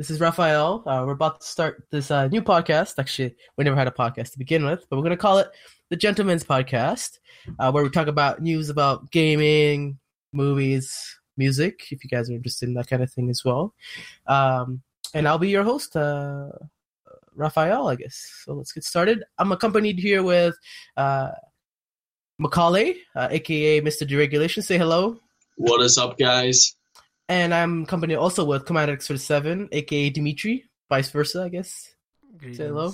This is Raphael. Uh, we're about to start this uh, new podcast. Actually, we never had a podcast to begin with, but we're going to call it the Gentleman's Podcast, uh, where we talk about news about gaming, movies, music, if you guys are interested in that kind of thing as well. Um, and I'll be your host, uh, Raphael, I guess. So let's get started. I'm accompanied here with uh, Macaulay, uh, aka Mr. Deregulation. Say hello. What is up, guys? And I'm company also with Commander X47, aka Dimitri, vice versa, I guess. Greetings. Say hello.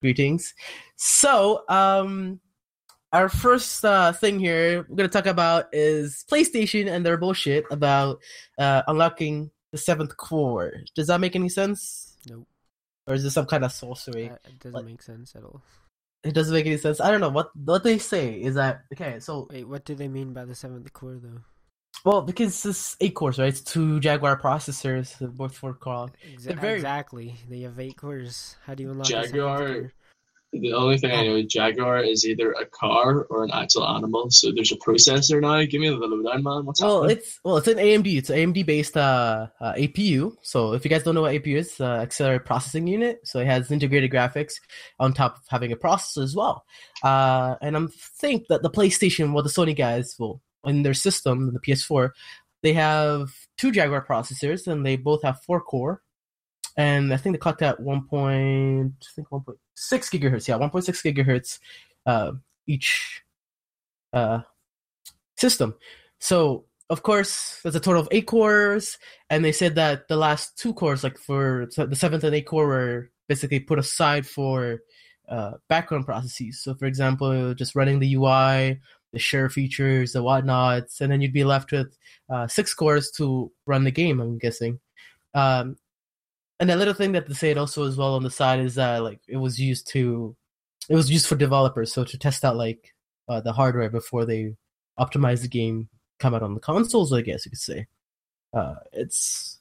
Greetings. So, um, our first uh, thing here we're gonna talk about is PlayStation and their bullshit about uh, unlocking the seventh core. Does that make any sense? Nope. Or is this some kind of sorcery? That- It doesn't Like- make sense at all. It doesn't make any sense. I don't know what what they say is that okay. So Wait, what do they mean by the seventh core, though? Well, because this eight cores, right? It's two Jaguar processors, both four core. Exa- very- Exactly. They have eight cores. How do you unlock Jaguar- the seventh core? The only thing I know is Jaguar is either a car or an actual animal. So there's a processor now. Give me the lowdown, man. What's Well, happening? it's well, it's an AMD. It's an AMD based uh, uh, APU. So if you guys don't know what APU is, uh, accelerated processing unit. So it has integrated graphics on top of having a processor as well. Uh, and I'm think that the PlayStation, well, the Sony guys, will in their system, the PS4, they have two Jaguar processors, and they both have four core. And I think they clocked at one point, I think one point six gigahertz. Yeah, one point six gigahertz uh, each uh, system. So of course, there's a total of eight cores, and they said that the last two cores, like for the seventh and eighth core, were basically put aside for uh, background processes. So, for example, just running the UI, the share features, the whatnots, and then you'd be left with uh, six cores to run the game. I'm guessing. Um, and a little thing that they said also as well on the side is that like it was used to, it was used for developers, so to test out like uh, the hardware before they optimize the game come out on the consoles, I guess you could say. Uh, it's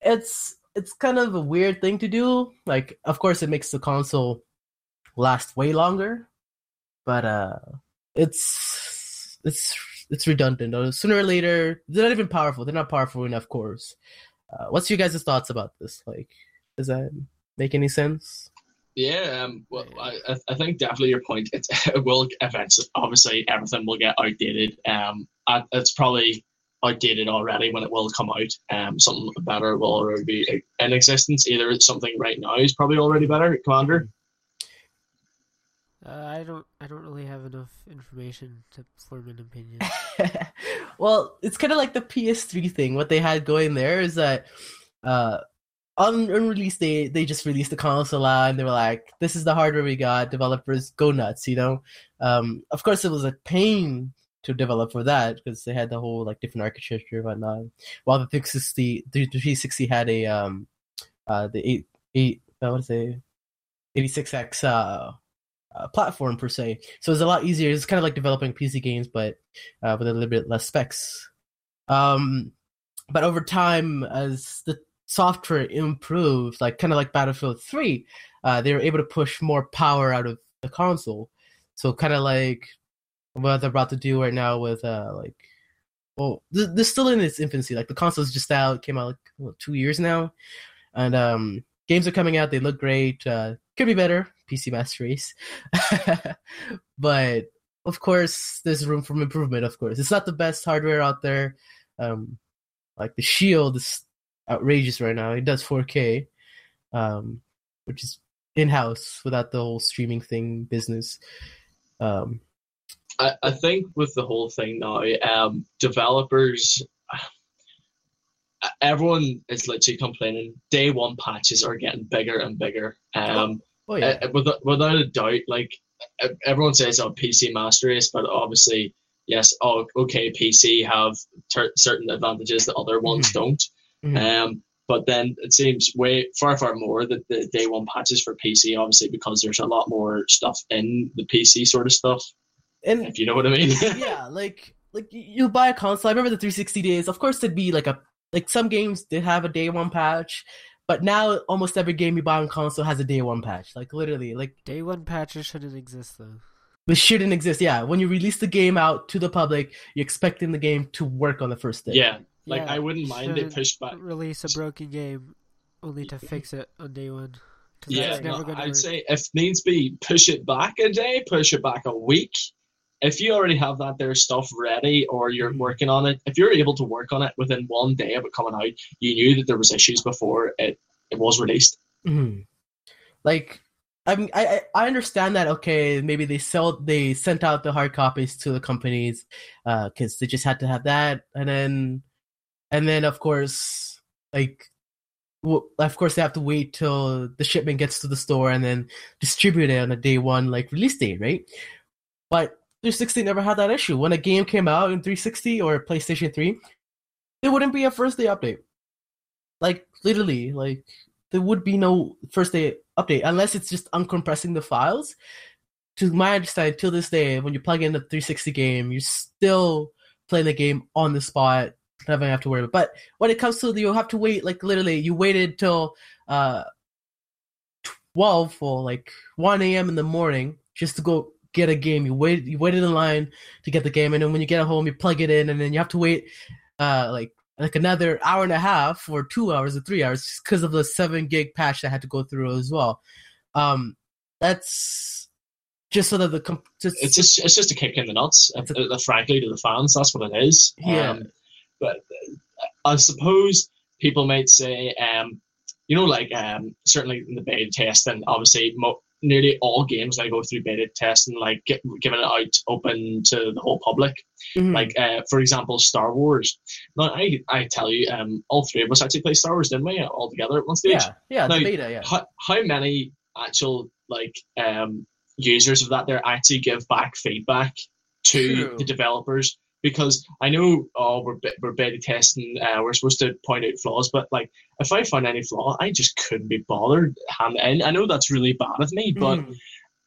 it's it's kind of a weird thing to do. Like, of course, it makes the console last way longer, but uh, it's it's it's redundant. Uh, Sooner or later, they're not even powerful. They're not powerful enough cores. Uh, what's your guys' thoughts about this? Like, does that make any sense? Yeah, um, well, I, I- think definitely your point. It's, it will eventually, obviously, everything will get outdated. Um, it's probably outdated already when it will come out. Um, something better will already be in existence. Either it's something right now is probably already better, Commander. Uh, I don't. I don't really have enough information to form an opinion. well, it's kind of like the PS3 thing. What they had going there is that uh, on, release day, they just released the console out, and they were like, "This is the hardware we got. Developers go nuts!" You know. Um, of course, it was a pain to develop for that because they had the whole like different architecture and whatnot. While the 360, the 360 had a um, uh, the eight eight uh, what is it, 86x uh uh, platform per se. So it's a lot easier. It's kind of like developing PC games, but uh, with a little bit less specs. Um, but over time, as the software improved, like kind of like Battlefield Three, uh, they were able to push more power out of the console. So kind of like what they're about to do right now with uh, like. Well, th- they're still in its infancy. Like the console's just out, came out like what, two years now, and um, games are coming out. They look great. Uh, could be better. PC Master Race, but of course, there's room for improvement. Of course, it's not the best hardware out there. Um, like the Shield is outrageous right now. It does 4K, um, which is in house without the whole streaming thing business. Um, I, I think with the whole thing now, um, developers, everyone is literally complaining. Day one patches are getting bigger and bigger. Um, oh yeah, uh, without, without a doubt, like everyone says, "Oh, PC Master Race," but obviously, yes, oh, okay, PC have ter- certain advantages that other ones Mhm. don't. Mhm. Um, but then it seems way far, far more that the day one patches for PC, obviously, because there's a lot more stuff in the PC sort of stuff. and If you know what I mean. yeah, like like you buy a console. I remember the 360 days. Of course, there'd be like a like some games did have a day one patch, but now almost every game you buy on console has a day one patch. Like literally, like Day one patches shouldn't exist though. this shouldn't exist. Yeah, when you release the game out to the public, you're expecting the game to work on the first day. yeah, like Yeah, I wouldn't mind it shouldn't pushed back. Release a broken game only to fix it on day one. Yeah, that's never no, gonna I'd work. say if needs be, push it back a day, push it back a week. If you already have that there stuff ready or you're Mhm. working on it, if you're able to work on it within one day of it coming out, you knew that there was issues before it, it was released. Mhm. Like, I mean, I I understand that. Okay, maybe they sell they sent out the hard copies to the companies because they just had to have that, and then and then of course, like, w- of course they have to wait till the shipment gets to the store and then distribute it on a day one like release date, right? But 360 never had that issue. When a game came out in 360 or PlayStation 3, there wouldn't be a first day update. Like literally, like there would be no first day update unless it's just uncompressing the files. To my understanding, till this day, when you plug in a 360 game, you're still playing the game on the spot, never have to worry about. But when it comes to you have to wait. Like literally, you waited till uh 12 or like 1 a.m. in the morning just to go get a game. You wait, you waited in line to get the game, and then when you get home, you plug it in, and then you have to wait uh like like another hour and a half or two hours or three hours because of the seven gig patch that had to go through as well. Um, that's just so that the comp- just, It's just it's just a kick in the nuts. Uh, uh, frankly, to the fans, that's what it is. Yeah. Um, but uh, I suppose people might say, um, you know, like um, certainly in the beta test, and obviously mo- nearly all games now go through beta testing, like get, giving it out open to the whole public. Mhm. Like uh, for example, Star Wars. Now I I tell you, um, all three of us actually play Star Wars, didn't we? All together at one stage. yeah, yeah, the beta, yeah. How, how many actual like um users of that there actually give back feedback to True. the developers? Because I know, oh, we're we're beta testing, uh, we're supposed to point out flaws, but like if I found any flaw, I just couldn't be bothered. hand in. I know that's really bad of me, but Mhm.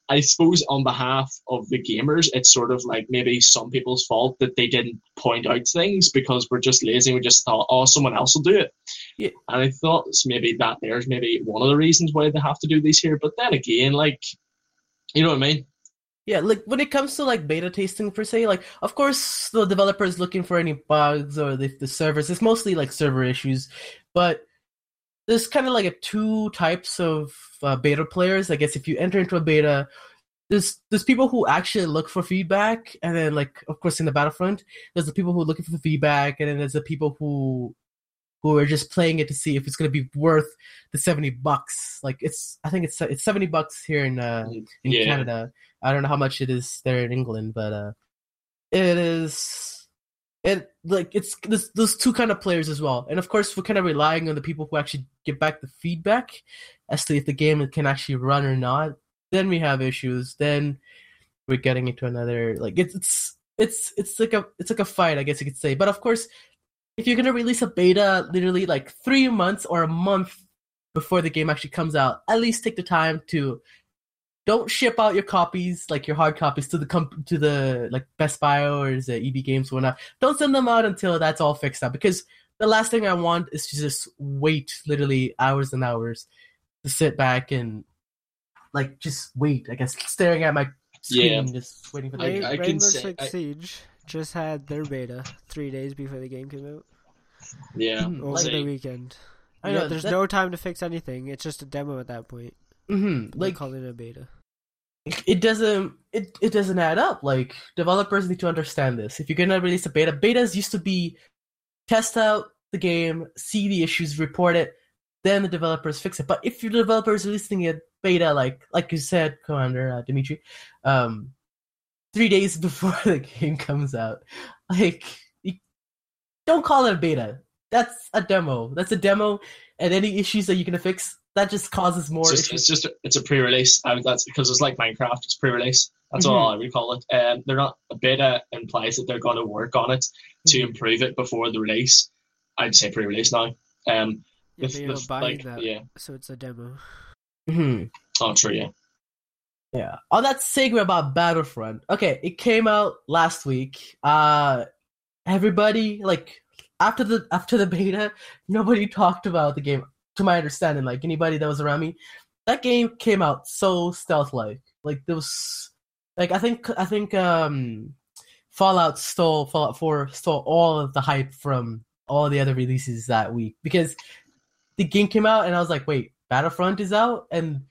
I suppose on behalf of the gamers, it's sort of like maybe some people's fault that they didn't point out things because we're just lazy. We just thought, oh, someone else will do it. Yeah. And I thought maybe that there's maybe one of the reasons why they have to do these here. But then again, like, you know what I mean? Yeah, like when it comes to like beta testing per se, like of course the developer is looking for any bugs or the, the servers. It's mostly like server issues, but there's kind of like a two types of uh, beta players. I guess if you enter into a beta, there's there's people who actually look for feedback, and then like of course in the Battlefront, there's the people who are looking for feedback, and then there's the people who who are just playing it to see if it's going to be worth the 70 bucks. Like it's I think it's it's 70 bucks here in uh in Yeah. Canada. I don't know how much it is there in England, but uh, it is it like it's this those two kind of players as well. And of course, we're kind of relying on the people who actually give back the feedback as to if the game can actually run or not. Then we have issues. Then we're getting into another like it's it's it's it's like a it's like a fight, I guess you could say. But of course, if you're gonna release a beta literally like three months or a month before the game actually comes out, at least take the time to don't ship out your copies, like your hard copies, to the comp- to the like Best Buy or the EB Games or whatnot. Don't send them out until that's all fixed up. Because the last thing I want is to just wait literally hours and hours to sit back and like just wait. I guess staring at my screen, Yeah. just waiting for the. I- Rain- I can Rainbow say- Six I- Siege just had their beta three days before the game came out Yeah. Mhm. over Like- the weekend. I Yeah, know, there's that- no time to fix anything. It's just a demo at that point. Mm-hmm. Like Like calling it a beta. it doesn't it, it doesn't add up like developers need to understand this if you're gonna release a beta betas used to be test out the game see the issues report it then the developers fix it but if your developer is releasing a beta like like you said commander uh, dimitri um three days before the game comes out like you, don't call it a beta that's a demo that's a demo and any issues that you're gonna fix that just causes more It's just, it's just a, it's a pre-release. I, that's because it's like Minecraft. It's pre-release. That's Mhm. all I would call it. Um, they're not a beta implies that they're going to work on it to Mhm. improve it before the release. I'd say pre-release now. Um, Yeah, the- but the- like, that, yeah, so it's a demo. Mm-hmm. oh true, yeah. Yeah. On that segment about Battlefront, okay, it came out last week. Uh everybody like after the after the beta, nobody talked about the game. To my understanding, like anybody that was around me, that game came out so stealth like. Like there was like I think I think um Fallout stole Fallout 4 stole all of the hype from all the other releases that week because the game came out, and I was like, wait, Battlefront is out, and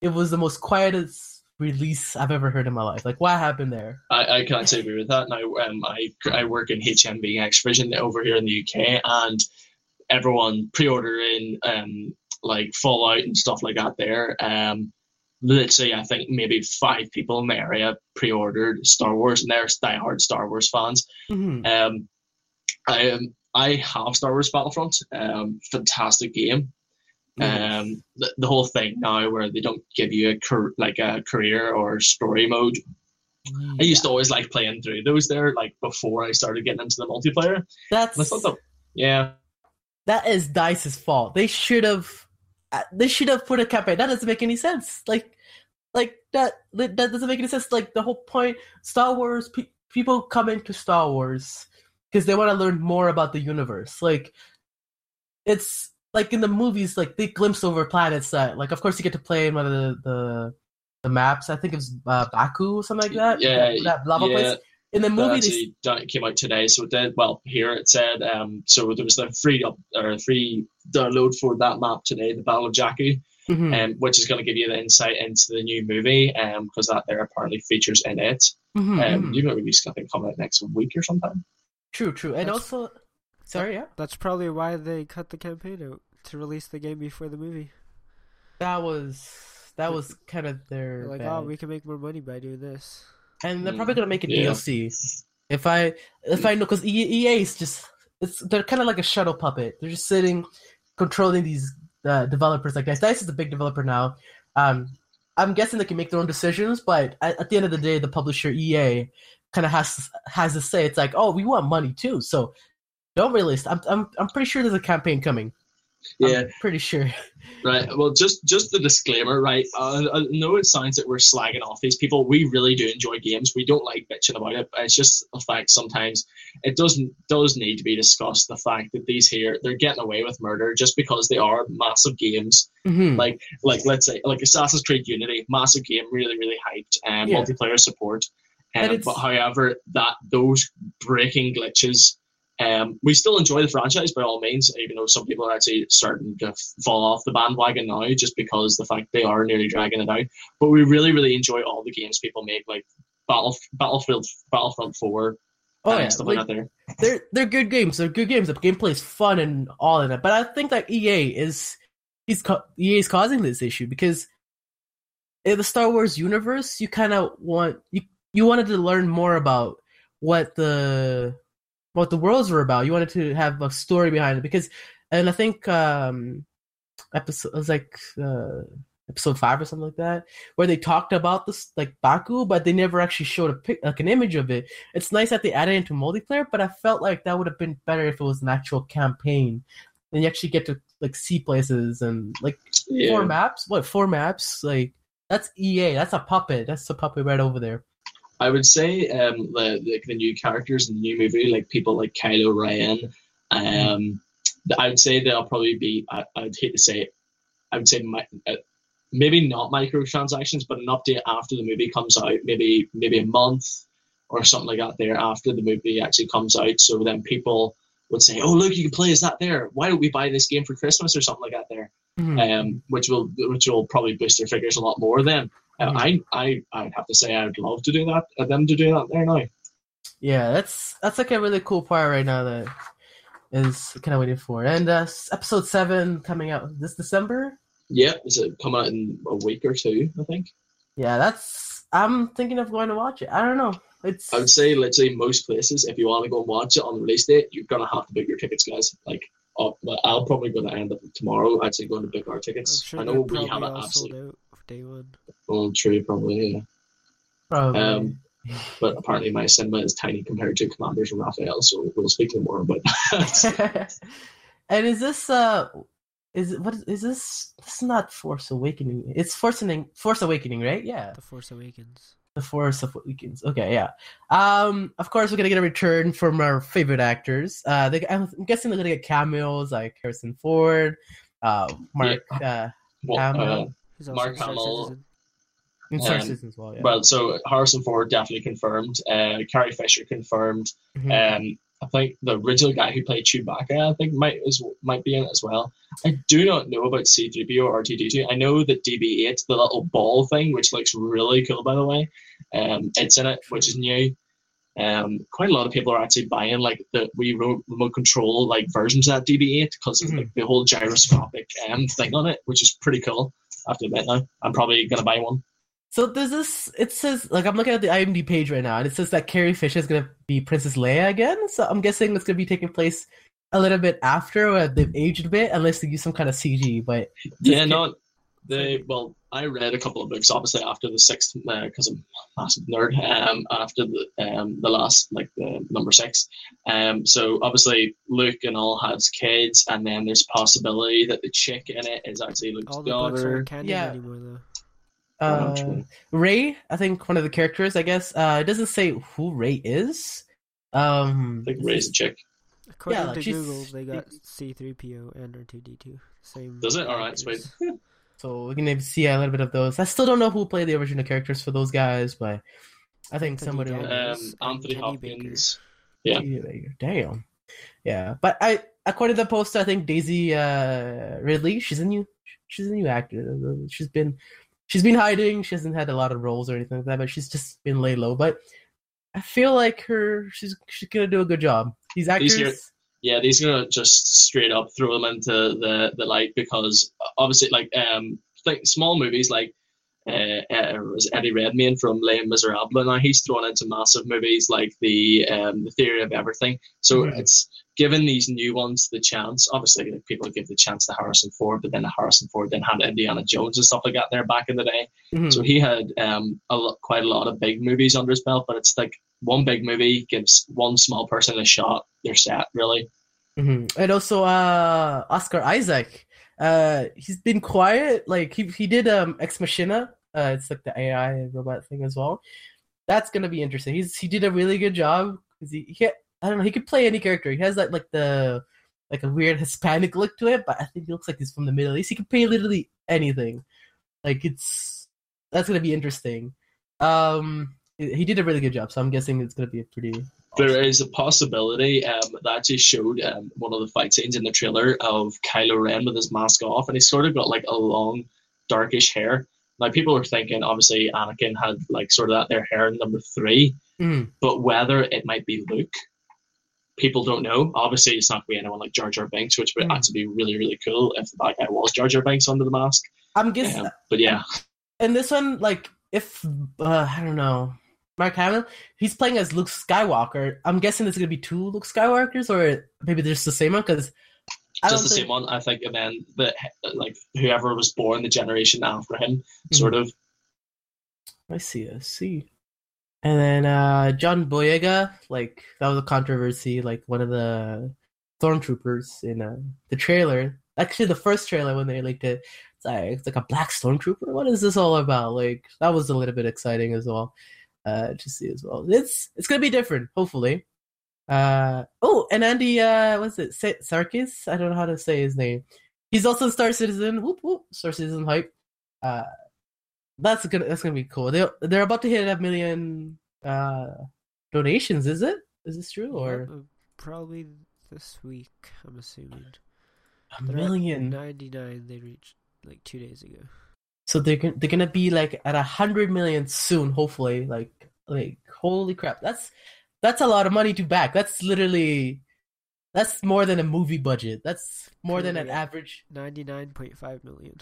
it was the most quietest release I've ever heard in my life. Like, what happened there? I, I can't agree with that. Now, um, I I work in HMV Xvision over here in the UK, and everyone pre-ordering um like Fallout and stuff like that. There, um, literally, I think maybe five people in the area pre-ordered Star Wars, and they're diehard Star Wars fans. Mhm. Um, I um, I have Star Wars Battlefront. Um, fantastic game. Um, the, the whole thing now where they don't give you a car- like a career or story mode. I used to always like playing through those there, like before I started getting into the multiplayer. That's that, yeah, that is Dice's fault. They should have uh, they should have put a campaign. That doesn't make any sense. Like like that that that doesn't make any sense. Like the whole point Star Wars pe- people come into Star Wars because they want to learn more about the universe. Like it's like in the movies like they glimpse over planets that like of course you get to play in one of the the, the maps. I think it was uh, Baku or something like that. Yeah, that, that lava yeah. place. In the that movie, they, actually done- came out today. So it did well here. It said um, so there was the free up or free download for that map today, the Battle of Jakku. Mhm, um, which is going to give you the insight into the new movie because that there apparently features in it. mhm, Um, mhm. You're going to release, I think, coming out next week or something. True, true, and That's- also, sorry, yeah. That's probably why they cut the campaign out to release the game before the movie. that was that was kind of their They're like, bad. oh, we can make more money by doing this. and they're probably gonna make a yeah. DLC. If I if I know, because EA is just it's they're kind of like a shuttle puppet. They're just sitting controlling these uh, developers. Like Dice, Dice is a big developer now. Um, I'm guessing they can make their own decisions, but at, at the end of the day, the publisher EA kind of has has to say it's like, oh, we want money too, so don't release. I'm I'm I'm pretty sure there's a campaign coming. I'm pretty sure. Right. Well, just just the disclaimer, right? Uh, I know it sounds that we're slagging off these people. We really do enjoy games. We don't like bitching about it. But it's just a fact sometimes it doesn't does need to be discussed. The fact that these here they're getting away with murder just because they are massive games. Mhm. Like like let's say like Assassin's Creed Unity, massive game, really really hyped, and Yeah. multiplayer support. And Um, it's- but however, that those breaking glitches um, we still enjoy the franchise by all means, even though some people are actually starting to fall off the bandwagon now just because the fact they are nearly dragging it out. But we really, really enjoy all the games people make, like Battle Battlefield, Battlefront Four, Oh and yeah, stuff like, like that. There, they're they're good games. They're good games. The gameplay is fun and all in it. But I think that EA is he's EA is causing this issue because in the Star Wars universe, you kind of want you you wanted to learn more about what the what the worlds were about. You wanted to have a story behind it because, and I think um episode it was like uh episode five or something like that where they talked about this like Baku, but they never actually showed a pic like an image of it it's nice that they added it into multiplayer, but I felt like that would have been better if it was an actual campaign. And you actually get to like see places and like yeah. four maps. What four maps? Like that's EA. That's a puppet. That's a puppet right over there. I would say um, the, the the new characters in the new movie, like people like Kylo Ren, um, I would say they'll probably be. I, I'd hate to say. I would say mi- uh, maybe not microtransactions, but an update after the movie comes out, maybe maybe a month or something like that there after the movie actually comes out. So then people would say, "Oh, look, you can play as that there. Why don't we buy this game for Christmas or something like that there?" Mhm. um, which will which will probably boost their figures a lot more. Then uh, Mhm. I I I'd have to say I would love to do that. Uh, them to do that there now. Yeah, that's that's like a really cool part right now that is kind of waiting for. And uh, episode seven coming out this December. Yeah, is it come out in a week or two? I think. Yeah, that's. I'm thinking of going to watch it. I don't know. It's. I would say, let's say most places, if you want to go and watch it on the release date, you're gonna have to book your tickets, guys. Like, oh, well, I'll probably go to end up tomorrow. Actually, going to book our tickets. sure I know we have it all sold absolutely. out for day one. Well, true, probably. Yeah. Probably. Um, but apparently my cinema is tiny compared to Commanders and Raphael, so we'll speak to more about that. and is this uh is it what is, is this this is not Force Awakening. It's Force Awakening, Force Awakening, right? Yeah. The Force Awakens. The Force of Awakens. Okay, yeah. Um of course we're gonna get a return from our favorite actors. Uh they, I'm guessing they're gonna get cameos like Harrison Ford, uh Mark uh Well, uh, He's also Mark a Star Hamill. Citizen. Star Um, Citizen as well, yeah. well, so Harrison Ford definitely confirmed. Uh, Carrie Fisher confirmed. Mhm. Um, I think the original guy who played Chewbacca, I think might is, might be in it as well. I do not know about C3PO or R2D2. I know that BB-8, the little ball thing, which looks really cool by the way, um, it's in it, which is new. Um, quite a lot of people are actually buying like the we remote control like versions of that BB-8 because of Mhm. like, the whole gyroscopic um thing on it, which is pretty cool. I have to admit now, I'm probably gonna buy one. So there's this. It says like I'm looking at the IMDb page right now, and it says that Carrie Fisher is gonna be Princess Leia again. So I'm guessing it's gonna be taking place a little bit after where they've aged a bit, unless they use some kind of CG. But Yeah, not they. Well, I read a couple of books, obviously after the sixth, because I'm a massive nerd. Um, after the um the last like the number six, um, so obviously Luke and all has kids, and then there's a possibility that the chick in it is actually Luke's All the books daughter. aren't canon Yeah. anymore, though. Uh. Rey, I think one of the characters, I guess, uh, it doesn't say who Rey is. Um, I think Rey's a chick. According like, to Google, they got C3PO and R2D2. Same. Does it? All right, sweet. actors. so we can maybe see a little bit of those. I still don't know who played the original characters for those guys, but I think Anthony somebody. will- Daniels. Um, and Anthony Hopkins. Yeah. Damn. Yeah, but I according to the poster, I think Daisy uh, Ridley, she's a new, she's a new actor. She's been, she's been hiding. She hasn't had a lot of roles or anything like that, but she's just been laid low. But I feel like her, she's she's gonna do a good job. These actors, here- Yeah, these are gonna just straight up throw them into the the light because obviously, like um, small movies like uh, uh was Eddie Redmayne from Les Miserables. Now he's thrown into massive movies like the um the Theory of Everything. So Mhm. it's given these new ones the chance. Obviously, like, people give the chance to Harrison Ford, but then Harrison Ford then had Indiana Jones and stuff like that there back in the day. Mhm. So he had um a lot, quite a lot of big movies under his belt, but it's like one big movie gives one small person a shot. They're set really. Mhm. and also uh Oscar Isaac. Uh, he's been quiet. Like he he did um Ex Machina. Uh, it's like the AI robot thing as well. That's gonna be interesting. He's he did a really good job because he, he I don't know he could play any character. He has that like the like a weird Hispanic look to it, but I think he looks like he's from the Middle East. He can play literally anything. Like it's that's gonna be interesting. Um, he did a really good job, so I'm guessing it's gonna be a pretty. There is a possibility um, that actually showed um, one of the fight scenes in the trailer of Kylo Ren with his mask off, and he's sort of got like a long, darkish hair. Now people are thinking, obviously, Anakin had like sort of that their hair in number three, Mhm. but whether it might be Luke, people don't know. Obviously, it's not going to be anyone like Jar Jar Binks, which would Mm. actually be really, really cool if the bad guy was Jar Jar Binks under the mask. I'm guessing. Um, but yeah, and this one, like, if uh, I don't know, Mark Hamill, he's playing as Luke Skywalker. I'm guessing there's gonna be two Luke Skywalkers, or maybe there's the same one because just the same one, I think. And then the like whoever was born the generation after him, sort of. I see, I see. And then uh, John Boyega, like that was a controversy. Like one of the stormtroopers in uh, the trailer. Actually, the first trailer when they leaked it, it's like, it's like a black stormtrooper. What is this all about? Like that was a little bit exciting as well uh, to see as well. It's it's gonna be different, hopefully. Uh, oh, and Andy, uh, what's it? Sa- Serkis? I don't know how to say his name. He's also Star Citizen. Whoop whoop. Star Citizen hype. Uh, that's gonna that's gonna be cool. They they're about to hit a million uh donations. Is it? Is this true or Yep, uh, probably this week. I'm assuming. a They're million? 99 they reached like two days ago. So they're they're gonna be like at a hundred million soon. Hopefully, like like holy crap, that's that's a lot of money to back. That's literally that's more than a movie budget. That's more than an average. 99.5 million.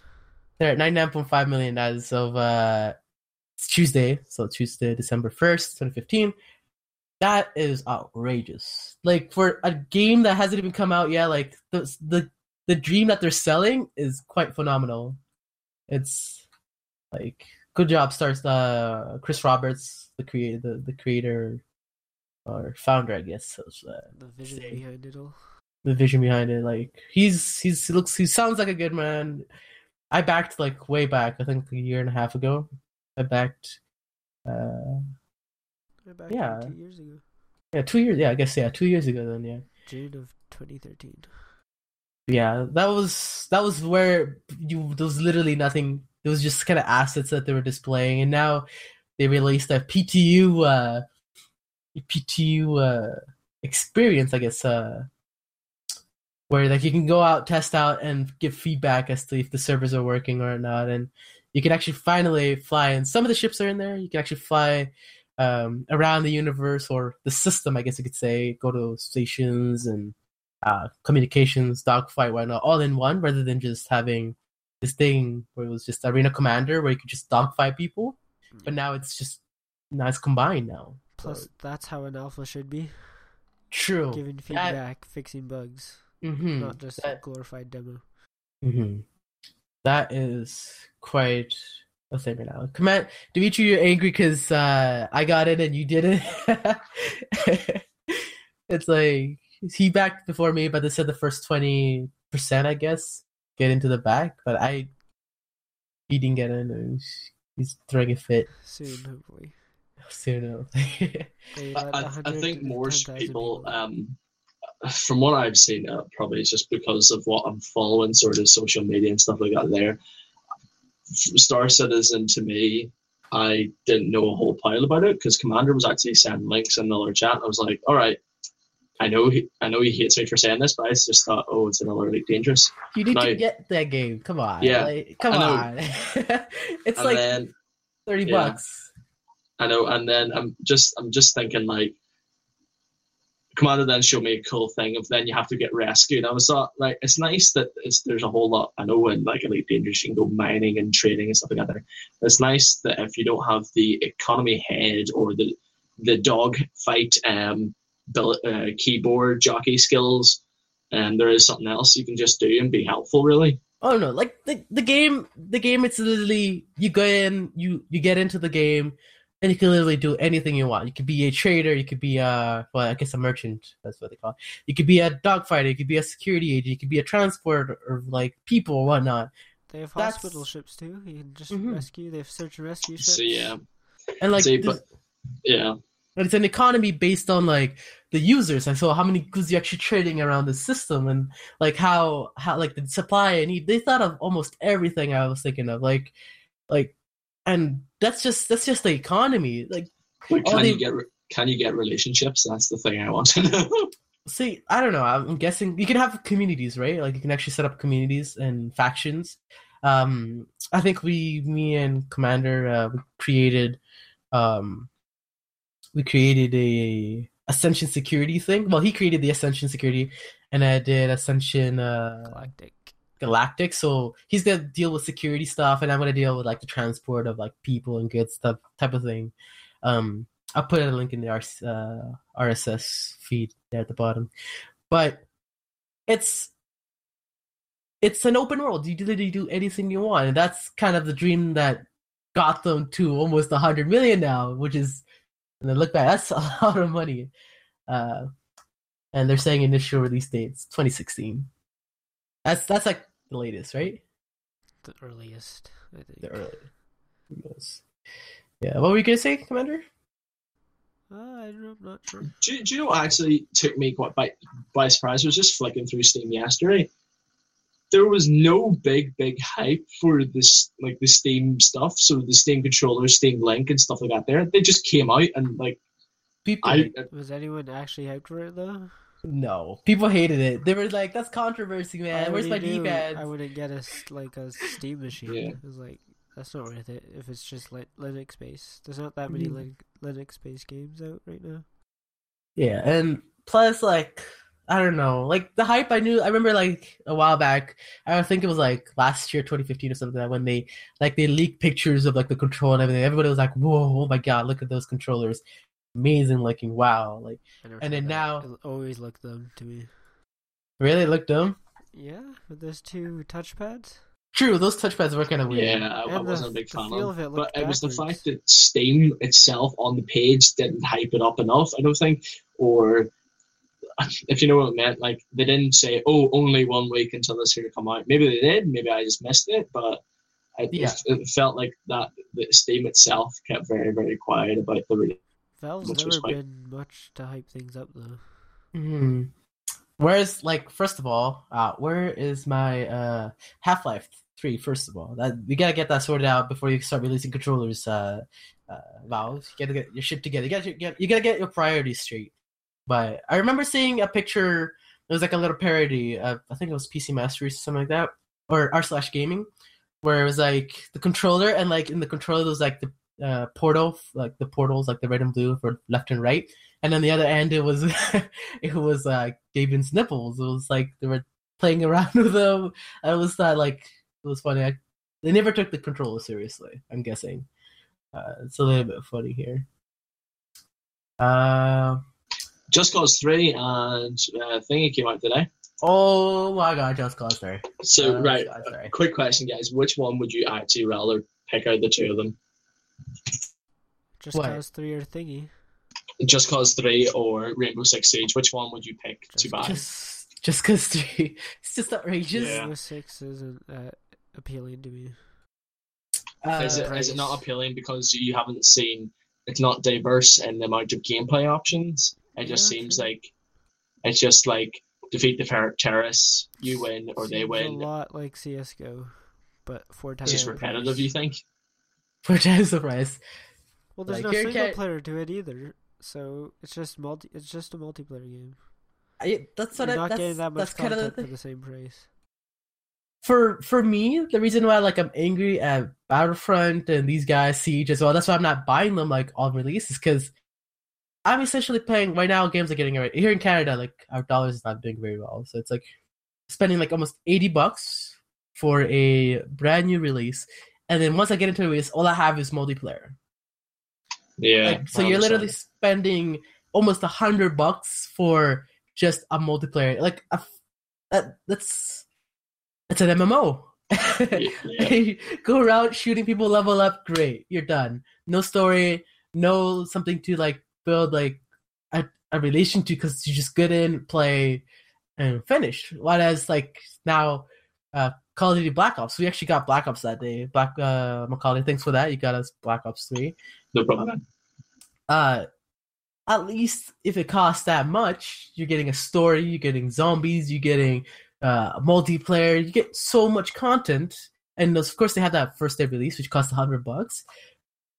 They're at ninety nine point five million as of uh it's Tuesday, so Tuesday, December first, twenty fifteen. That is outrageous. Like for a game that hasn't even come out yet, like the the the dream that they're selling is quite phenomenal. It's like good job, stars uh Chris Roberts, the creator, the, the creator or founder, I guess. Uh, The vision Same. behind it all. the vision behind it. Like he's he's he looks he sounds like a good man. I backed like way back, I think a year and a half ago. I backed uh Yeah. two years ago. yeah, two years yeah, I guess yeah, two years ago then, yeah. June of 2013. Yeah, that was that was where you there was literally nothing. It was just kind of assets that they were displaying, and now they released a PTU uh PTU uh experience, I guess, uh, where like you can go out, test out, and give feedback as to if the servers are working or not, and you can actually finally fly. And some of the ships are in there. You can actually fly um, around the universe or the system, I guess you could say. Go to stations and uh, communications, dogfight, whatnot, all in one, rather than just having this thing where it was just arena commander where you could just dogfight people. But now it's just now it's combined now. Plus, So, that's how an alpha should be. true. Giving feedback, fixing bugs, hmm not just a that- glorified demo. hmm That is quite a thing right now. Command Dimitri, you're angry because uh, I got it and you didn't. it's like he backed before me, but they said the first twenty percent, I guess, get into the back. But I, he didn't get in. He's, he's throwing a fit Soon, hopefully. soon. They I, I, I think more people, um, from what I've seen, uh, probably it's just because of what I'm following, sort of social media and stuff like that. There, Star Citizen to me, I didn't know a whole pile about it because Commander was actually sending links in another chat. I was like, all right, I know he, I know he hates me for saying this, but I just thought, oh, it's another Elite Dangerous. you need to get that game. Come on. Yeah, like, come on. it's and like then thirty yeah. bucks. I know, and then I'm just I'm just thinking like Commander then showed me a cool thing of then you have to get rescued. I was thought like it's nice that it's there's a whole lot I know in like Elite Dangerous you can go mining and trading and stuff like that. It's nice that if you don't have the economy head or the the dog fight um uh, keyboard jockey skills, and there is something else you can just do and be helpful really. Oh no, like the the game the game it's literally you go in, you you get into the game and you can literally do anything you want. You could be a trader, you could be a well, I guess a merchant, that's what they call it. You could be a dogfighter, you could be a security agent, you could be a transport or like people or whatnot. They have That's- hospital ships too. You can just Mhm. rescue. They have search and rescue ships. So yeah, And like See, this- but yeah. It's an economy based on like the users. And so how many goods you're actually trading around the system and like how how like the supply and need they thought of almost everything I was thinking of. Like like and that's just that's just the economy. Like all can they- you get can you get relationships? That's the thing I want to know. see I don't know. I'm guessing you can have communities right? Like you can actually set up communities and factions. Um I think we me and Commander uh, created um we created a Ascension security thing. Well, he created the Ascension security, and I did Ascension uh, Galactic. Galactic. So he's gonna deal with security stuff, and I'm gonna deal with like the transport of like people and goods stuff type of thing. Um, I'll put a link in the uh, RSS feed there at the bottom, but it's it's an open world. You literally do anything you want, and that's kind of the dream that got them to almost a hundred million now, which is and then look back, that's a lot of money. Uh, and they're saying initial release dates 2016. That's that's like the latest, right? The earliest, I think. The early. Yes. Yeah. What were you gonna say, Commander? Uh, I don't know, I'm not sure. Do, you- do you know what actually took me quite by, by surprise? I was just flicking through Steam yesterday. There was no big, big hype for this, like the Steam stuff. So the Steam controller, Steam Link, and stuff like that. There, they just came out and like People. I, Was anyone actually hyped for it though? no, people hated it. They were like, "That's controversy, man. Where's my you D-pad?" I wouldn't get a s- like a Steam machine. Yeah. It was like that's not worth it if it's just li- Linux based. There's not that many Mhm. lin- Linux based games out right now. Yeah, and plus, like, I don't know, like the hype. I knew. I remember like a while back. I think it was like last year, 2015 or something. Like, when they like they leaked pictures of like the control and everything. Everybody was like, "Whoa! Oh my god! Look at those controllers! Amazing looking! Wow!" Like, And then that. now- it always look them to me. really look dumb. Yeah, with those two touchpads. True, those touchpads were kind of weird. Yeah, I, I the, wasn't a big the fan of. of it But looked it was the fact that Steam itself on the page didn't hype it up enough. I don't think, or if you know what it meant, like they didn't say, "Oh, only one week until this here come out." Maybe they did. Maybe I just missed it, but. I, Yeah. it felt like that the Steam itself kept very, very quiet about the release. Valve's Which was never quite- been much to hype things up though. hmm Whereas, like, first of all, uh, where is my uh, Half Life Three? First of all, that we gotta get that sorted out before you start releasing controllers. Uh, uh, Valve, you gotta get your shit together. You gotta get you gotta get your priorities straight. But I remember seeing a picture. It was like a little parody. Of, I think it was PC Master Race or something like that, or r slash gaming, where it was like the controller and like in the controller there was like the uh, portal, like the portals, like the red and blue for left and right, and then the other end it was it was uh, Gaben's nipples. It was like they were playing around with them. I was that like it was funny. I, they never took the controller seriously. I'm guessing. Uh, it's a little bit funny here. Uh, Just Cause 3 and uh, Thingy came out today. oh my god, Just Cause 3. So, right, Just 3. quick question, guys. Which one would you actually rather pick out the two of them? Just What? cause three or thingy. Just Cause 3 or Rainbow Six Siege? Which one would you pick to Just buy? Just, just cause 3. It's just outrageous. Yeah. Rainbow Six isn't uh, appealing to me. Uh, is, it, is it not appealing because you haven't seen it's not diverse in the amount of gameplay options? It just Yeah, seems true. like it's just like defeat the fer- terrorists, you win or they win. A lot like CS:GO, but four times. It's just repetitive, price. you think? for times the price. Well, there's Like, no single can't- player to it either, so it's just multi. It's just a multiplayer game. I, that's what You're I, not that's, getting that much that's kind content of the for the same price. for for me, the reason why like I'm angry at Battlefront and these guys Siege as well. That's why I'm not buying them like on release is because I'm essentially playing right now. Games are getting right here in Canada. Like our dollars is not doing very well, so it's like spending like almost eighty bucks for a brand new release, and then once I get into a release, all I have is multiplayer. Yeah. Like, so you're literally spending almost a hundred bucks for just a multiplayer. Like a, that, that's it's an MMO. Yeah. Go around shooting people, level up, great, you're done. No story, no something to like build like a, a relation to because you just get in, play, and finish. Whereas like now, uh, Call of Duty Black Ops, we actually got Black Ops that day. Black uh, Macaulay, thanks for that. You got us Black Ops three No problem. uh at least if it costs that much you're getting a story you're getting zombies you're getting uh multiplayer you get so much content and of course they have that first day release which costs 100 bucks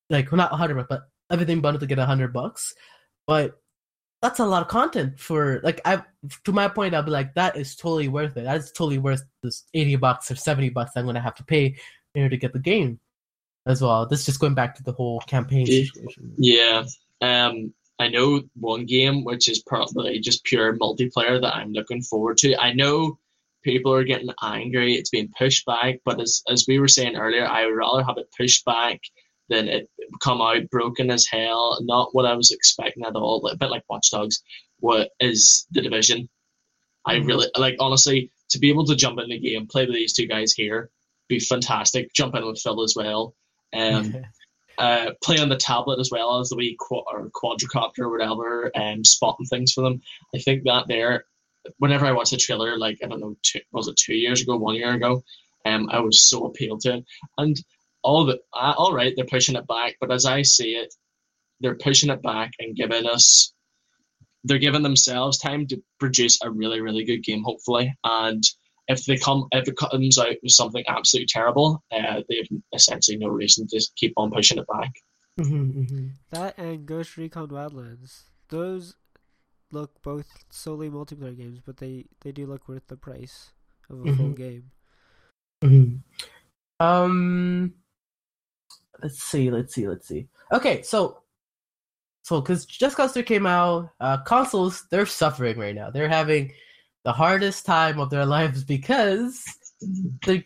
like well not 100 bucks but everything bundled to get a 100 bucks but that's a lot of content for like i to my point i'll be like that is totally worth it that's totally worth this 80 bucks or 70 bucks i'm gonna have to pay in order to get the game as well this is just going back to the whole campaign Yeah. situation Yeah. Um, I know one game which is probably just pure multiplayer that I'm looking forward to. I know people are getting angry; it's being pushed back. But as as we were saying earlier, I would rather have it pushed back than it come out broken as hell. Not what I was expecting at all. A bit like Watch Dogs. What is the division? I Mhm. really like honestly to be able to jump in the game, play with these two guys here, be fantastic. Jump in with Phil as well. Um, uh, play on the tablet as well as the wee qu- or quadricopter or whatever, and spotting things for them. I think that there, whenever I watched the trailer, like I don't know, two, was it two years ago, one year ago, um, I was so appealed to it, and all the uh, all right, they're pushing it back, but as I see it, they're pushing it back and giving us. They're giving themselves time to produce a really, really good game, hopefully. And if they come, if it comes out with something absolutely terrible, uh, they have essentially no reason to keep on pushing it back. Mhm, mhm. That and Ghost Recon Wildlands. Those look both solely multiplayer games, but they, they do look worth the price of a full Mhm. game. Um, let's see, let's see, let's see. Okay, so, so because Just Cause 3 came out, uh, consoles they're suffering right now. They're having the hardest time of their lives because the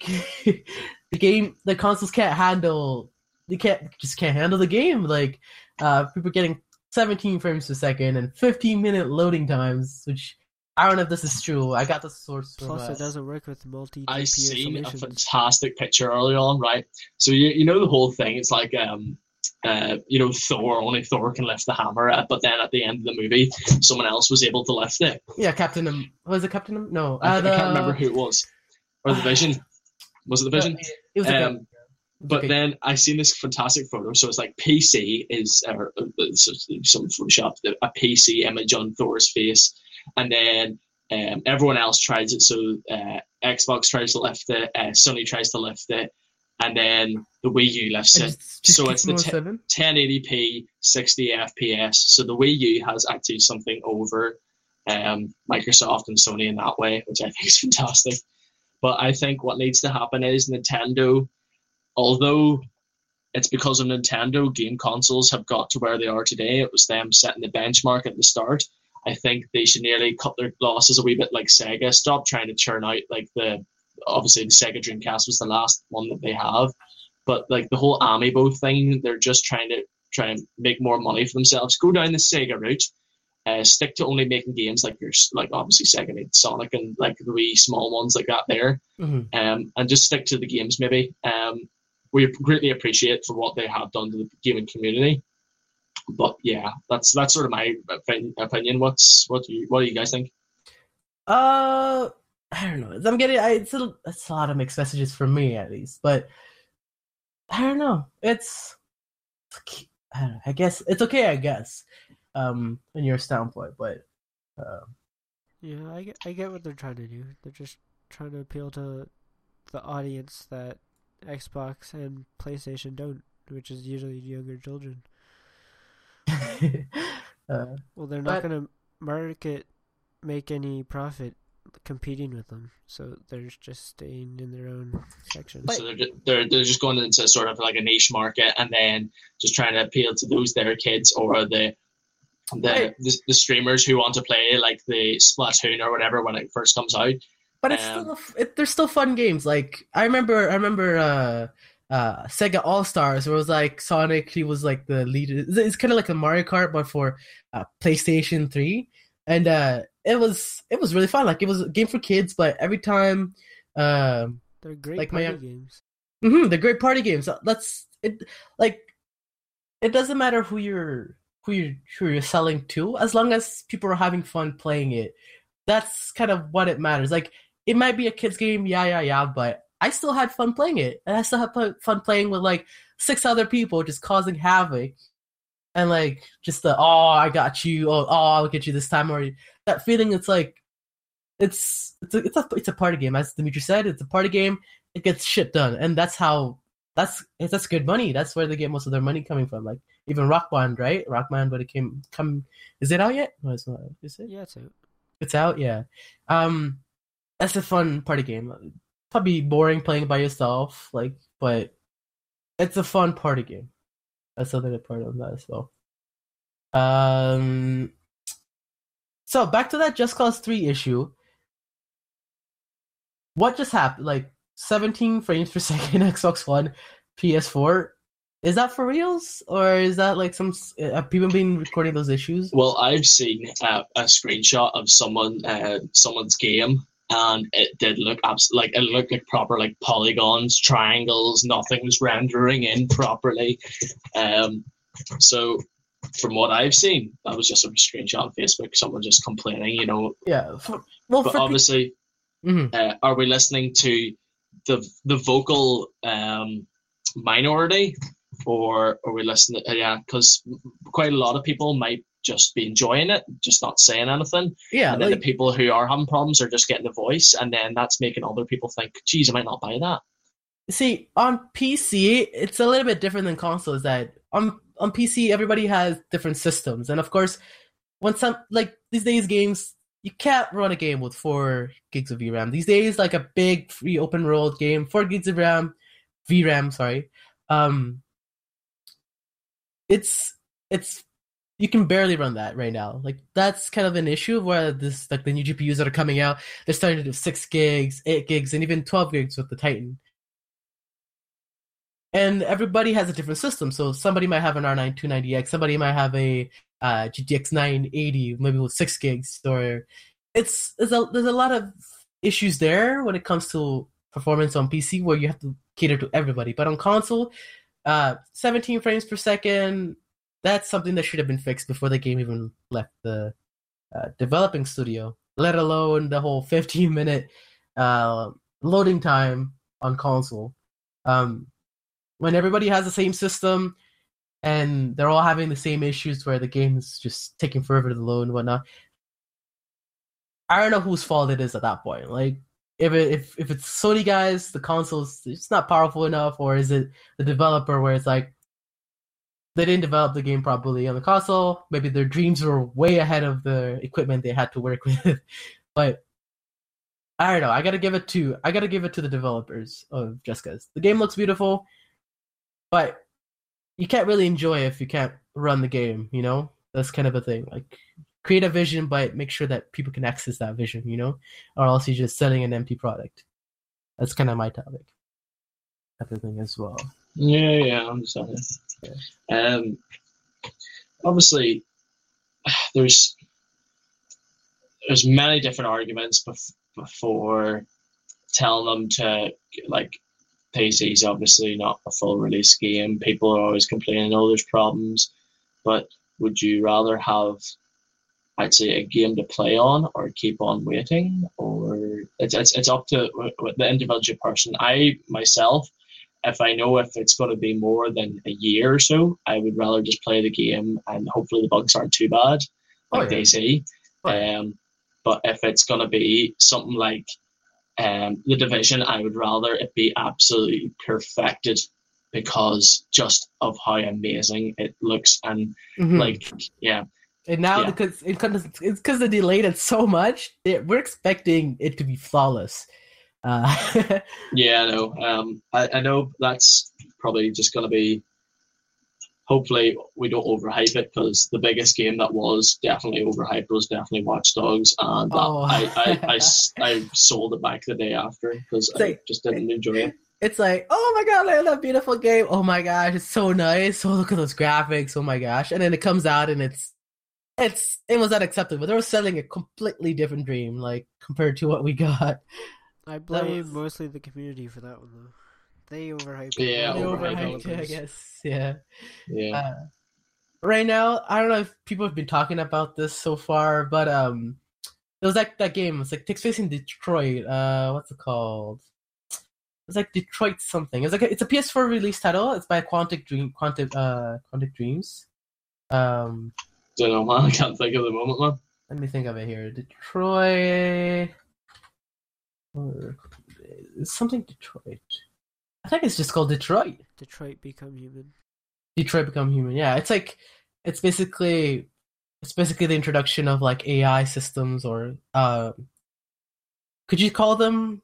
the game, the consoles can't handle. They can't just can't handle the game. Like, uh, people getting 17 frames per second and 15 minute loading times, which. I don't know if this is true. I got the source from. Plus, uh, it doesn't work with multi I seen a fantastic picture early on, right? So you you know the whole thing. It's like um uh you know Thor only Thor can lift the hammer, uh, but then at the end of the movie, someone else was able to lift it. Yeah, Captain. Um, was it Captain? Am- No, I, uh, I the, can't remember who it was, or the Vision. Was it the Vision? It was like a- Um, But okay. then I seen this fantastic photo. So it's like PC is or, uh, so some Photoshop a PC image on Thor's face, and then um, everyone else tries it. So uh, Xbox tries to lift it, uh, Sony tries to lift it, and then the Wii U lifts it. So it's the them on te- seven? 1080p, 60 FPS. So the Wii U has actually something over um, Microsoft and Sony in that way, which I think is fantastic. But I think what needs to happen is Nintendo, although it's because of Nintendo, game consoles have got to where they are today. It was them setting the benchmark at the start. I think they should nearly cut their losses a wee bit like Sega. Stop trying to churn out like the obviously the Sega Dreamcast was the last one that they have. But like the whole Amiibo thing, they're just trying to try and make more money for themselves. Go down the Sega route. Uh, stick to only making games like your like obviously Sega made Sonic and like the wee small ones like that there, Mhm. um, and just stick to the games maybe. Um, we greatly appreciate for what they have done to the gaming community. But yeah, that's that's sort of my opinion. What's what do you what do you guys think? Uh, I don't know. I'm getting. I, it's a, it's a lot of mixed messages for me at least, but I don't know. It's, I, don't know, I guess it's okay. I guess, um, in your standpoint, but uh, Yeah, I get, I get what they're trying to do. They're just trying to appeal to the audience that Xbox and PlayStation don't, which is usually younger children. uh, Well, they're not But- going to market, make any profit competing with them, so they're just staying in their own section. So they're, ju- they're they're just going into sort of like a niche market and then just trying to appeal to those their kids or the the, Right. the the streamers who want to play like the Splatoon or whatever when it first comes out. but it's Um, still a f it, they're still fun games. Like I remember, I remember uh, uh, Sega All Stars, where it was like Sonic. He was like the leader. It's, it's kind of like a Mario Kart, but for uh, PlayStation Three, and uh, it was it was really fun. Like it was a game for kids, but every time, um, They're great like my party young- games. hmm they're great party games. That's it. Like it doesn't matter who you're who you who you're selling to, as long as people are having fun playing it. That's kind of what it matters. Like it might be a kids game, yeah, yeah, yeah, but I still had fun playing it, and I still had fun playing with like six other people, just causing havoc, and like just the oh, I got you, oh, oh, I'll get you this time, or that feeling. It's like it's it's a, it's a it's a party game, as Dimitri said. It's a party game. It gets shit done, and that's how that's it's that's good money. That's where they get most of their money coming from. Like even Rock Band, right? Rock Band, but it came come. Is it out yet? No, it's not. Is it? Yeah, it's out. It's out. Yeah. Um, that's a fun party game. Probably boring playing by yourself, like, but it's a fun party game. That's another part of that as well. Um. So back to that Just Cause Three issue. What just happened? Like 17 frames per second Xbox One, PS4. Is that for reals, or is that like some? Have people been recording those issues? Well, I've seen uh, a screenshot of someone uh, someone's game, and it did look abs- like it looked like proper like polygons, triangles. Nothing was rendering in properly. Um, so, from what I've seen, that was just a screenshot on Facebook. Someone just complaining, you know. Yeah. For, well, But for pe- obviously, Mhm. uh, are we listening to the the vocal um, minority, or are we listening? Uh, yeah, because quite a lot of people might just be enjoying it, just not saying anything, yeah, and then like, the people who are having problems are just getting the voice, and then that's making other people think, "Geez, I might not buy that." See, on PC, it's a little bit different than consoles. That on on PC, everybody has different systems, and of course, when some like these days games, you can't run a game with four gigs of VRAM. These days, like a big free open world game, four gigs of RAM, VRAM, sorry, um, it's it's you can barely run that right now. Like that's kind of an issue where this like the new GPUs that are coming out, they're starting to do six gigs, eight gigs, and even twelve gigs with the Titan and everybody has a different system. So somebody might have an R9 290X, somebody might have a uh, GTX 980, maybe with six gigs. Or it's there's a there's a lot of issues there when it comes to performance on PC, where you have to cater to everybody. But on console, uh, 17 frames per second, that's something that should have been fixed before the game even left the uh, developing studio. Let alone the whole 15 minute uh, loading time on console. Um, when everybody has the same system and they're all having the same issues where the game is just taking forever to load and whatnot. I don't know whose fault it is at that point. Like, if it, if if it's Sony guys, the console's it's not powerful enough, or is it the developer where it's like they didn't develop the game properly on the console? Maybe their dreams were way ahead of the equipment they had to work with. but I don't know. I gotta give it to I gotta give it to the developers of Just Cause. The game looks beautiful, but you can't really enjoy if you can't run the game. You know, that's kind of a thing. Like create a vision, but make sure that people can access that vision. You know, or else you're just selling an empty product. That's kind of my topic. Of thing as well. Yeah, yeah, I understand. Um, obviously, there's there's many different arguments bef- before telling them to like PC's obviously not a full release game. People are always complaining, oh, there's problems. But would you rather have, I'd say, a game to play on or keep on waiting? Or it's, it's, it's up to the individual person. I myself, if I know if it's going to be more than a year or so, I would rather just play the game and hopefully the bugs aren't too bad, like oh, yeah. they say. Um, but if it's going to be something like um, the division, I would rather it be absolutely perfected because just of how amazing it looks and mm-hmm. like yeah. And now yeah. because it, it's because they delayed it so much, we're expecting it to be flawless. Uh, yeah, I know. Um, I, I know that's probably just going to be hopefully we don't overhype it because the biggest game that was definitely overhyped was definitely Watch Dogs, and oh. I, I, I, I, sold it back the day after because I just didn't enjoy it. It's like, oh my god, I that beautiful game. Oh my gosh, it's so nice. Oh look at those graphics. Oh my gosh, and then it comes out and it's it's it was unacceptable. They were selling a completely different dream, like compared to what we got. I blame was... mostly the community for that one though. They overhyped. Yeah, they overhyped. it, I guess. Yeah. Yeah. Uh, right now, I don't know if people have been talking about this so far, but um, it was like that game. It's like takes place in Detroit. Uh, what's it called? It's like Detroit something. It's like a, it's a PS4 release title. It's by Quantic Dream, Quantic, uh, Quantic Dreams. Um, don't know, man. I can't think of the moment, man. Let me think of it here. Detroit. Something Detroit. I think it's just called Detroit. Detroit Become Human. Detroit Become Human. Yeah, it's like it's basically it's basically the introduction of like AI systems or uh, could you call them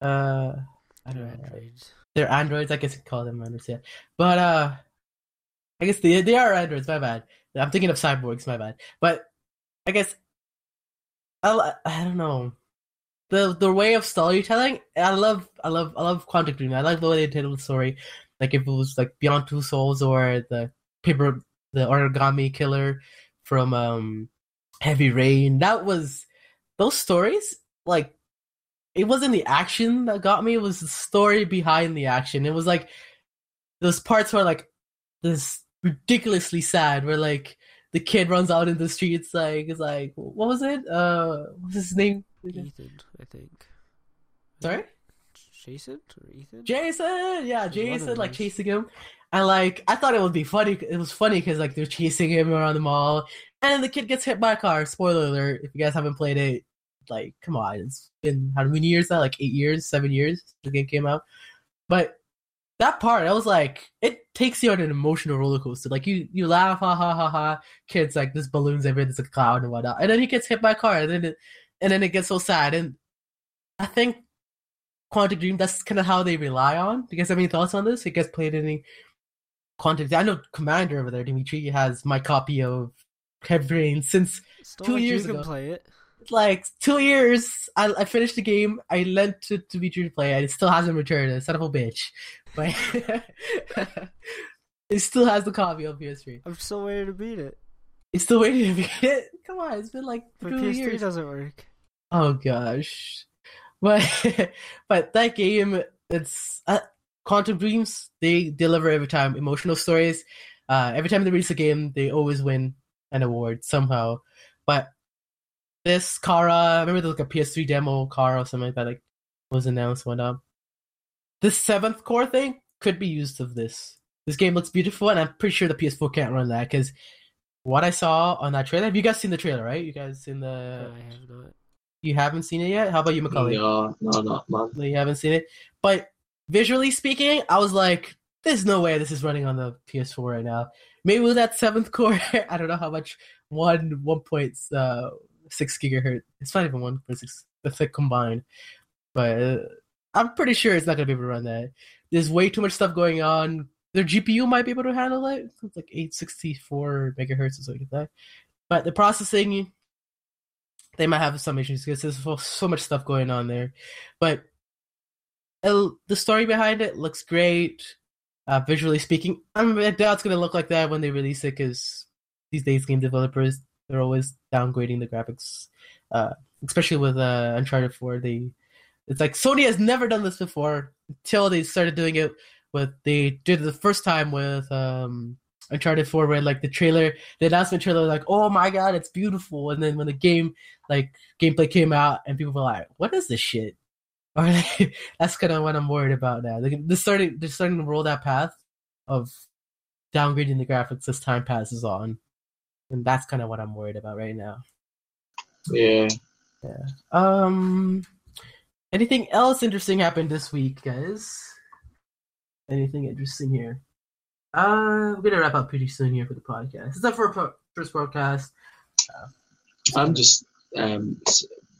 uh I don't know. Androids. They're androids, I guess you call them androids, yeah. But uh I guess they they are androids, my bad. I'm thinking of cyborgs, my bad. But I guess I, I don't know the the way of storytelling. I love I love I love Quantic Dream. I like the way they tell the story. Like if it was like Beyond Two Souls or the paper the origami killer from um Heavy Rain. That was those stories like it wasn't the action that got me, it was the story behind the action. It was like those parts were like this ridiculously sad where like the kid runs out in the streets like it's like what was it? Uh what's his name? Ethan, I think. Sorry? Jason or Ethan? Jason, yeah, Jason like chasing him, and like I thought it would be funny. It was funny because like they're chasing him around the mall, and the kid gets hit by a car. Spoiler alert! If you guys haven't played it, like come on, it's been how many years now? Like eight years, seven years the game came out. But that part, I was like, it takes you on an emotional roller coaster. Like you, you laugh, ha ha ha ha. Kids like this balloons everywhere, there's a cloud and whatnot, and then he gets hit by a car, and then it, and then it gets so sad. And I think Quantic Dream, that's kind of how they rely on. Do you guys have any thoughts on this? It gets played in any Quantic I know Commander over there, Dimitri, has my copy of Heavy Rain since Still two like years ago. play it. Like two years, I, I finished the game. I lent it to Dimitri to play and It still hasn't returned. It son of a bitch, but it still has the copy on PS3. I'm still waiting to beat it. It's still waiting to beat it. Come on, it's been like two PS3 years. doesn't work. Oh gosh, but but that game, it's uh, Quantic Dreams. They deliver every time emotional stories. Uh, every time they release a game, they always win an award somehow. But this Kara, I remember there was like a PS3 demo Kara or something like that like was announced went up. This seventh core thing could be used of this. This game looks beautiful, and I'm pretty sure the PS4 can't run that because what I saw on that trailer. Have you guys seen the trailer? Right? You guys seen the? I have not. You haven't seen it yet. How about you, Macaulay? No, no, not man. No, you haven't seen it. But visually speaking, I was like, "There's no way this is running on the PS4 right now." Maybe with that seventh core, I don't know how much one one point uh, six gigahertz. It's not even one point six. The thick combined, but uh, I'm pretty sure it's not gonna be able to run that. There's way too much stuff going on. Their GPU might be able to handle it. It's like 864 megahertz or something like that. But the processing, they might have some issues because there's so, much stuff going on there. But it, the story behind it looks great. Uh, visually speaking, I, mean, I doubt it's gonna look like that when they release it because these days game developers they're always downgrading the graphics, uh, especially with uh, Uncharted 4. They it's like Sony has never done this before until they started doing it with they did it the first time with um Uncharted 4 where like the trailer the announcement trailer like oh my god it's beautiful. And then when the game like gameplay came out and people were like what is this shit? Or like, that's kind of what I'm worried about now. They're, they're starting they're starting to roll that path of downgrading the graphics as time passes on. And that's kind of what I'm worried about right now. Yeah. yeah. Um anything else interesting happened this week guys? Anything interesting here. Uh, we're gonna wrap up pretty soon here for the podcast. It's up for a first podcast. Uh, I'm just um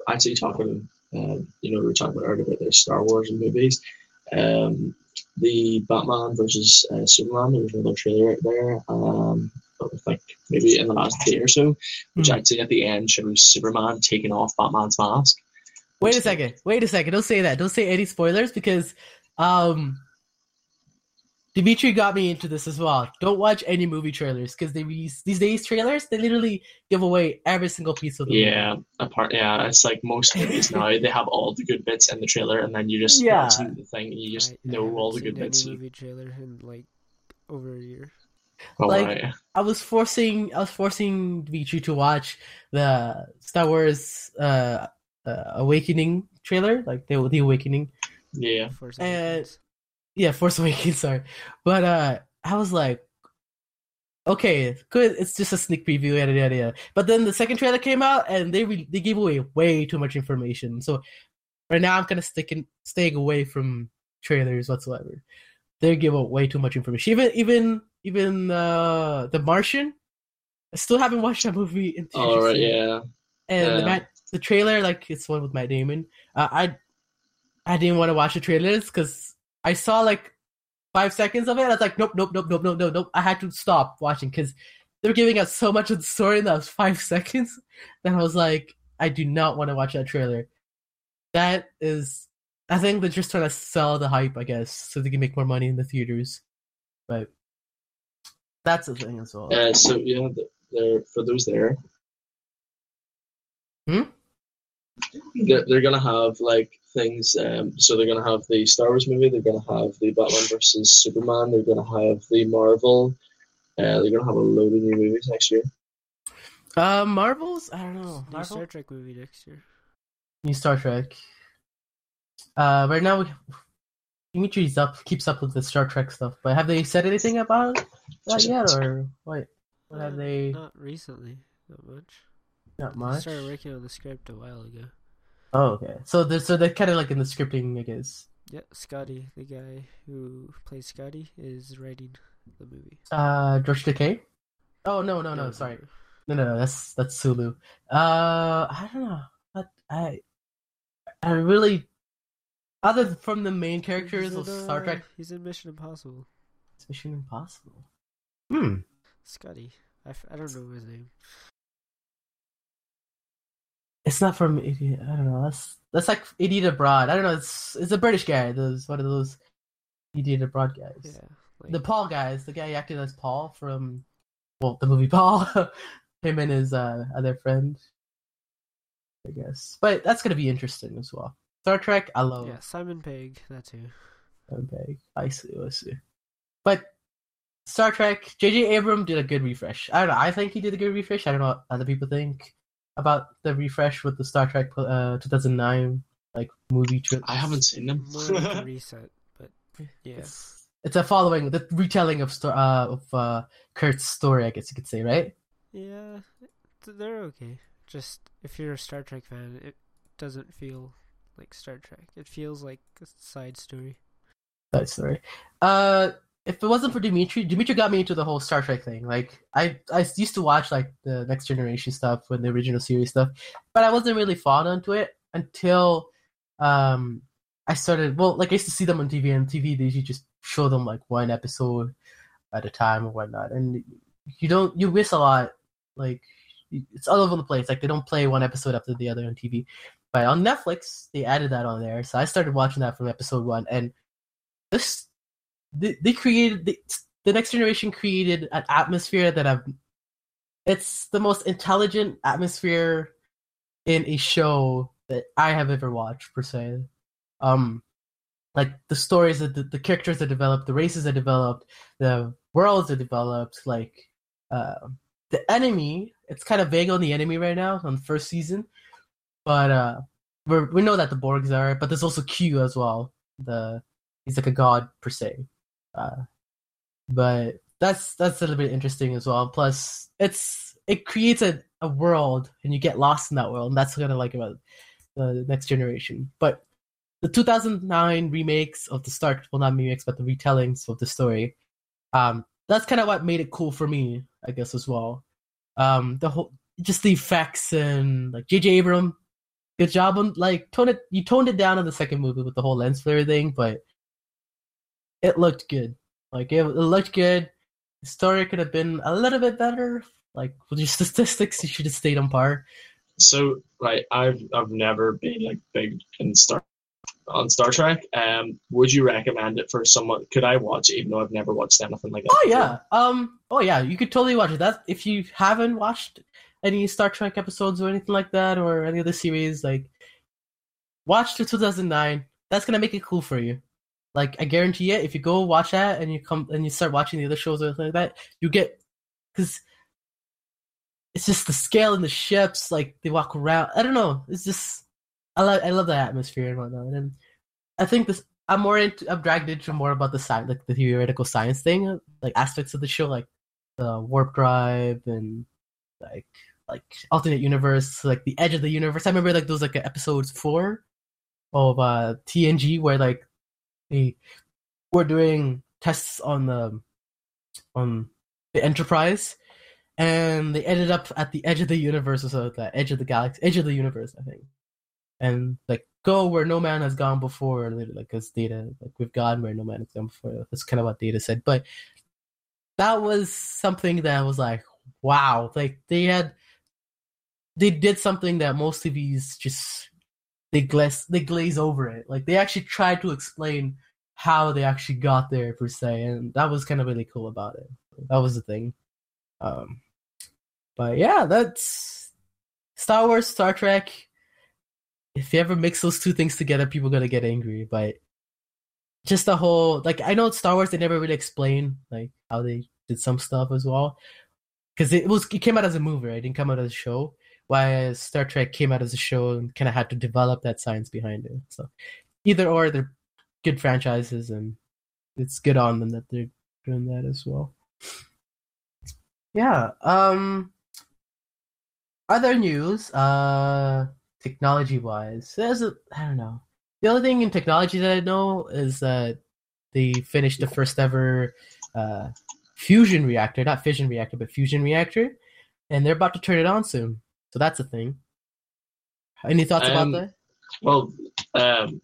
actually talking. Uh, you know, we were talking about earlier about the Star Wars and movies. Um, the Batman versus uh, Superman. There was another trailer out there. Um, I think maybe in the last day or so, which Hmm. actually at the end shows Superman taking off Batman's mask. Wait a second. Wait a second. Don't say that. Don't say any spoilers because um Dimitri got me into this as well. Don't watch any movie trailers because they release these days trailers. They literally give away every single piece of the movie. Yeah, apart. Yeah, it's like most movies now. They have all the good bits in the trailer, and then you just Yeah. watch the thing, and you just I- I know all the good seen bits. Any movie trailer in like over a year. All Like- right. I was forcing I was forcing Dimitri to watch the Star Wars uh, uh Awakening trailer, like the the Awakening. Yeah. Force Awakens. Yeah, Force Awakens, sorry. But uh I was like okay, good. It's just a sneak preview, yada yada yada. But then the second trailer came out, and they re- they gave away way too much information. So right now, I'm kind of sticking staying away from trailers whatsoever. They give away way too much information. Even even even uh the Martian. I still haven't watched that movie in All right. Yeah. And the, Matt, the trailer, like it's one with Matt Damon. Uh, I I didn't want to watch the trailers because I saw like five seconds of it. I was like, nope, nope, nope, nope, nope, nope, nope. I had to stop watching because they were giving us so much of the story in those five seconds that I was like, I do not want to watch that trailer. That is, I think they're just trying to sell the hype, I guess, so they can make more money in the theaters. But that's the thing as well. Uh, so yeah, th- there for those there. Hmm? They're, they're gonna have like things. Um, so they're gonna have the Star Wars movie. They're gonna have the Batman versus Superman. They're gonna have the Marvel. Uh, they're gonna have a load of new movies next year. Uh, Marvels? I don't know. New Marvel? Star Trek movie next year. New Star Trek. Uh, right now, we, Dimitri's up, keeps up with the Star Trek stuff, but have they said anything about that yet, or what? What have Uh, they? Not recently, not much. Not I much. started working on the script a while ago. Oh, okay. So they're so they're kind of like in the scripting, I guess. Yeah, Scotty, the guy who plays Scotty, is writing the movie. Uh, George Takei. Oh no, no, no, sorry. No, no, no. That's that's Sulu. Uh, I don't know. But I, I really, other from the main characters He's of in, Star uh, Trek, He's in Mission Impossible. it's Mission Impossible. Hmm. Scotty. I, f- I don't know his name. It's not from Idiot. I don't know. That's that's like Idiot Abroad. I don't know. It's it's a British guy. Those one of those Idiot Abroad guys. Yeah. Like, The Paul guys. The guy acted as Paul from well, the movie Paul. Him and his uh, other friend. I guess, but that's gonna be interesting as well. Star Trek. I love. yeah, Simon Pegg, that's who. Okay, I see. I see. But Star Trek, J.J. Abrams did a good refresh. I don't know. I think he did a good refresh. I don't know what other people think about the refresh with the Star Trek uh, 2009 like movie trip. I haven't seen them. More like a reset, but yeah. It's, it's a following, the retelling of sto- uh, of uh, Kirk's story, I guess you could say, right? Yeah, they're okay. Just if you're a Star Trek fan, it, doesn't feel like Star Trek. It feels like a side story. Side story. Uh, if it wasn't for Dimitri, Dimitri got me into the whole Star Trek thing. Like I, I used to watch like the Next Generation stuff when the original series stuff, but I wasn't really fond onto it until um I started. Well, like I used to see them on TV, and TV they usually just show them like one episode at a time or whatnot, and you don't you miss a lot. Like it's all over the place. Like they don't play one episode after the other on TV, but on Netflix they added that on there. So I started watching that from episode one, and this they, they created the, the next generation created an atmosphere that I've. It's the most intelligent atmosphere in a show that I have ever watched per se. Um, like the stories that the, the characters that developed, the races that developed, the worlds that developed, like uh, the enemy. It's kind of vague on the enemy right now on the first season, but uh, we we know that the Borgs are. But there's also Q as well. The he's like a god per se. Uh, but that's that's a little bit interesting as well. Plus, it's it creates a, a world, and you get lost in that world, and that's what I like about the next generation. But the 2009 remakes of the start, well, not remakes, but the retellings of the story, um, that's kind of what made it cool for me, I guess, as well. Um, the whole, just the effects and like J.J. Abram, good job on like tone it. You toned it down in the second movie with the whole lens flare thing, but it looked good. Like it, it looked good. The story could have been a little bit better. Like with your statistics, you should have stayed on par. So, right, I've I've never been like big in Star on Star Trek. Um, would you recommend it for someone? Could I watch it even though I've never watched anything like that? Oh before? yeah. Um. Oh yeah. You could totally watch it. That if you haven't watched any Star Trek episodes or anything like that, or any other series, like watch the 2009. That's gonna make it cool for you. Like I guarantee it. If you go watch that and you come and you start watching the other shows like that, you get because it's just the scale and the ships. Like they walk around. I don't know. It's just I love I love the atmosphere and whatnot. And I think this I'm more into I'm dragged into more about the science like the theoretical science thing, like aspects of the show, like the warp drive and like like alternate universe, like the edge of the universe. I remember like those like episodes four of uh TNG where like they were doing tests on the on the Enterprise and they ended up at the edge of the universe or so the edge of the galaxy edge of the universe, I think. And like go where no man has gone before, like as data, like we've gone where no man has gone before. That's kind of what data said. But that was something that was like, wow, like they had they did something that most TVs just they glaze they glaze over it. Like they actually tried to explain how they actually got there per se, and that was kind of really cool about it. That was the thing. Um, but yeah, that's Star Wars, Star Trek. If you ever mix those two things together, people gonna get angry. But just the whole like I know Star Wars they never really explain like how they did some stuff as well because it was it came out as a movie, right? It didn't come out as a show. Whereas Star Trek came out as a show and kind of had to develop that science behind it. So either or, they're good franchises, and it's good on them that they're doing that as well. Yeah. Um. Other news, uh, technology wise, there's a I don't know. The only thing in technology that I know is that they finished the first ever uh, fusion reactor, not fission reactor, but fusion reactor, and they're about to turn it on soon. So that's a thing. Any thoughts Um, about that? Well, um,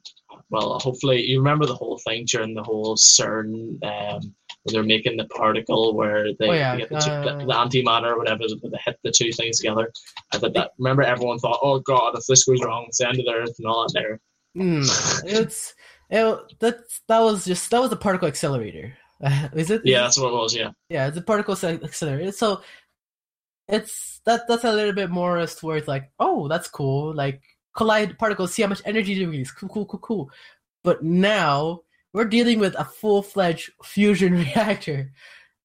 well, hopefully you remember the whole thing during the whole CERN um, where they're making the particle where they, Oh, yeah, get the, two, uh, the, the antimatter or whatever, but they hit the two things together. I thought that. Remember, everyone thought, "Oh God, if this goes wrong, it's the end of the earth and all that." There, Mm, it's it, that that was just that was a particle accelerator. is it? yeah, that's what it was. Yeah, yeah, it's a particle accelerator. So it's that that's a little bit more as to where it's like, oh, that's cool. Like collide particles, see how much energy they release. Cool, cool, cool, cool. But now we're dealing with a full fledged fusion reactor,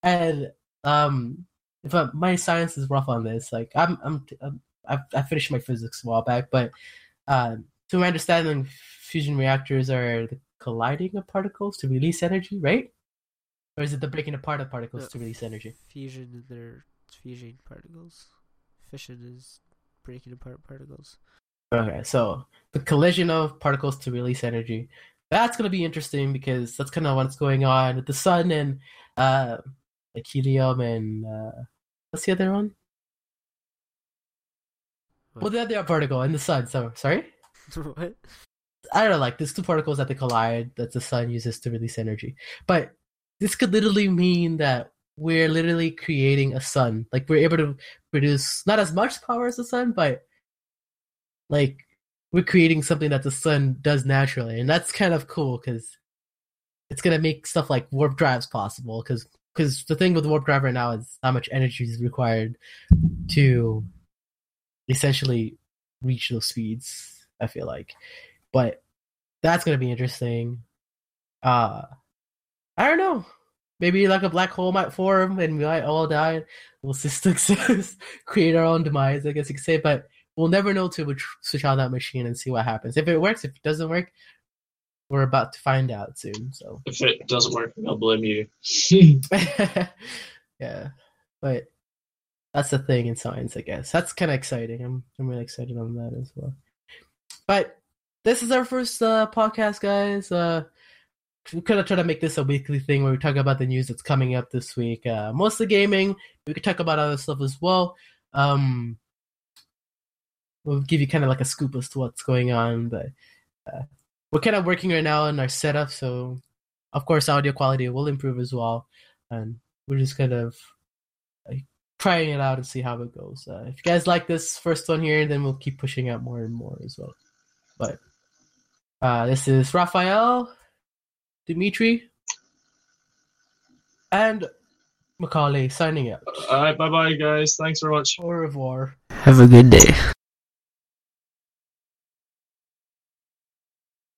and um, if I, my science is rough on this, like I'm, I'm, I'm I, I finished my physics a while back, but uh, to my understanding, fusion reactors are the colliding of particles to release energy, right? Or is it the breaking apart of particles to release energy? Fusion, they're fusing particles. Fission is breaking apart particles. Okay, so the collision of particles to release energy. That's gonna be interesting because that's kind of what's going on with the sun and uh, like helium and uh, what's the other one? Well, the other particle in the sun. So sorry. what? I don't know, like there's two particles that they collide that the sun uses to release energy. But this could literally mean that we're literally creating a sun. Like we're able to produce not as much power as the sun, but like we're creating something that the sun does naturally, and that's kind of cool because it's gonna make stuff like warp drives possible. Because because the thing with warp drive right now is how much energy is required to essentially reach those speeds. I feel like, but that's gonna be interesting. Uh I don't know. Maybe like a black hole might form and we might all die. We'll just create our own demise, I guess you could say. But we'll never know till we switch on that machine and see what happens. If it works, if it doesn't work, we're about to find out soon. So If it doesn't work, I'll blame you. yeah, but that's the thing in science, I guess. That's kind of exciting. I'm I'm really excited on that as well. But this is our first uh, podcast, guys. Uh, we could have tried to make this a weekly thing where we talk about the news that's coming up this week. Uh, mostly gaming. We could talk about other stuff as well. Um, we'll give you kind of like a scoop as to what's going on, but uh, we're kind of working right now on our setup, so of course audio quality will improve as well, and we're just kind of like, trying it out and see how it goes. Uh, if you guys like this first one here, then we'll keep pushing out more and more as well. But uh, this is Raphael, Dimitri, and Macaulay signing out. All right, bye bye, guys. Thanks very much. Au revoir. Have a good day.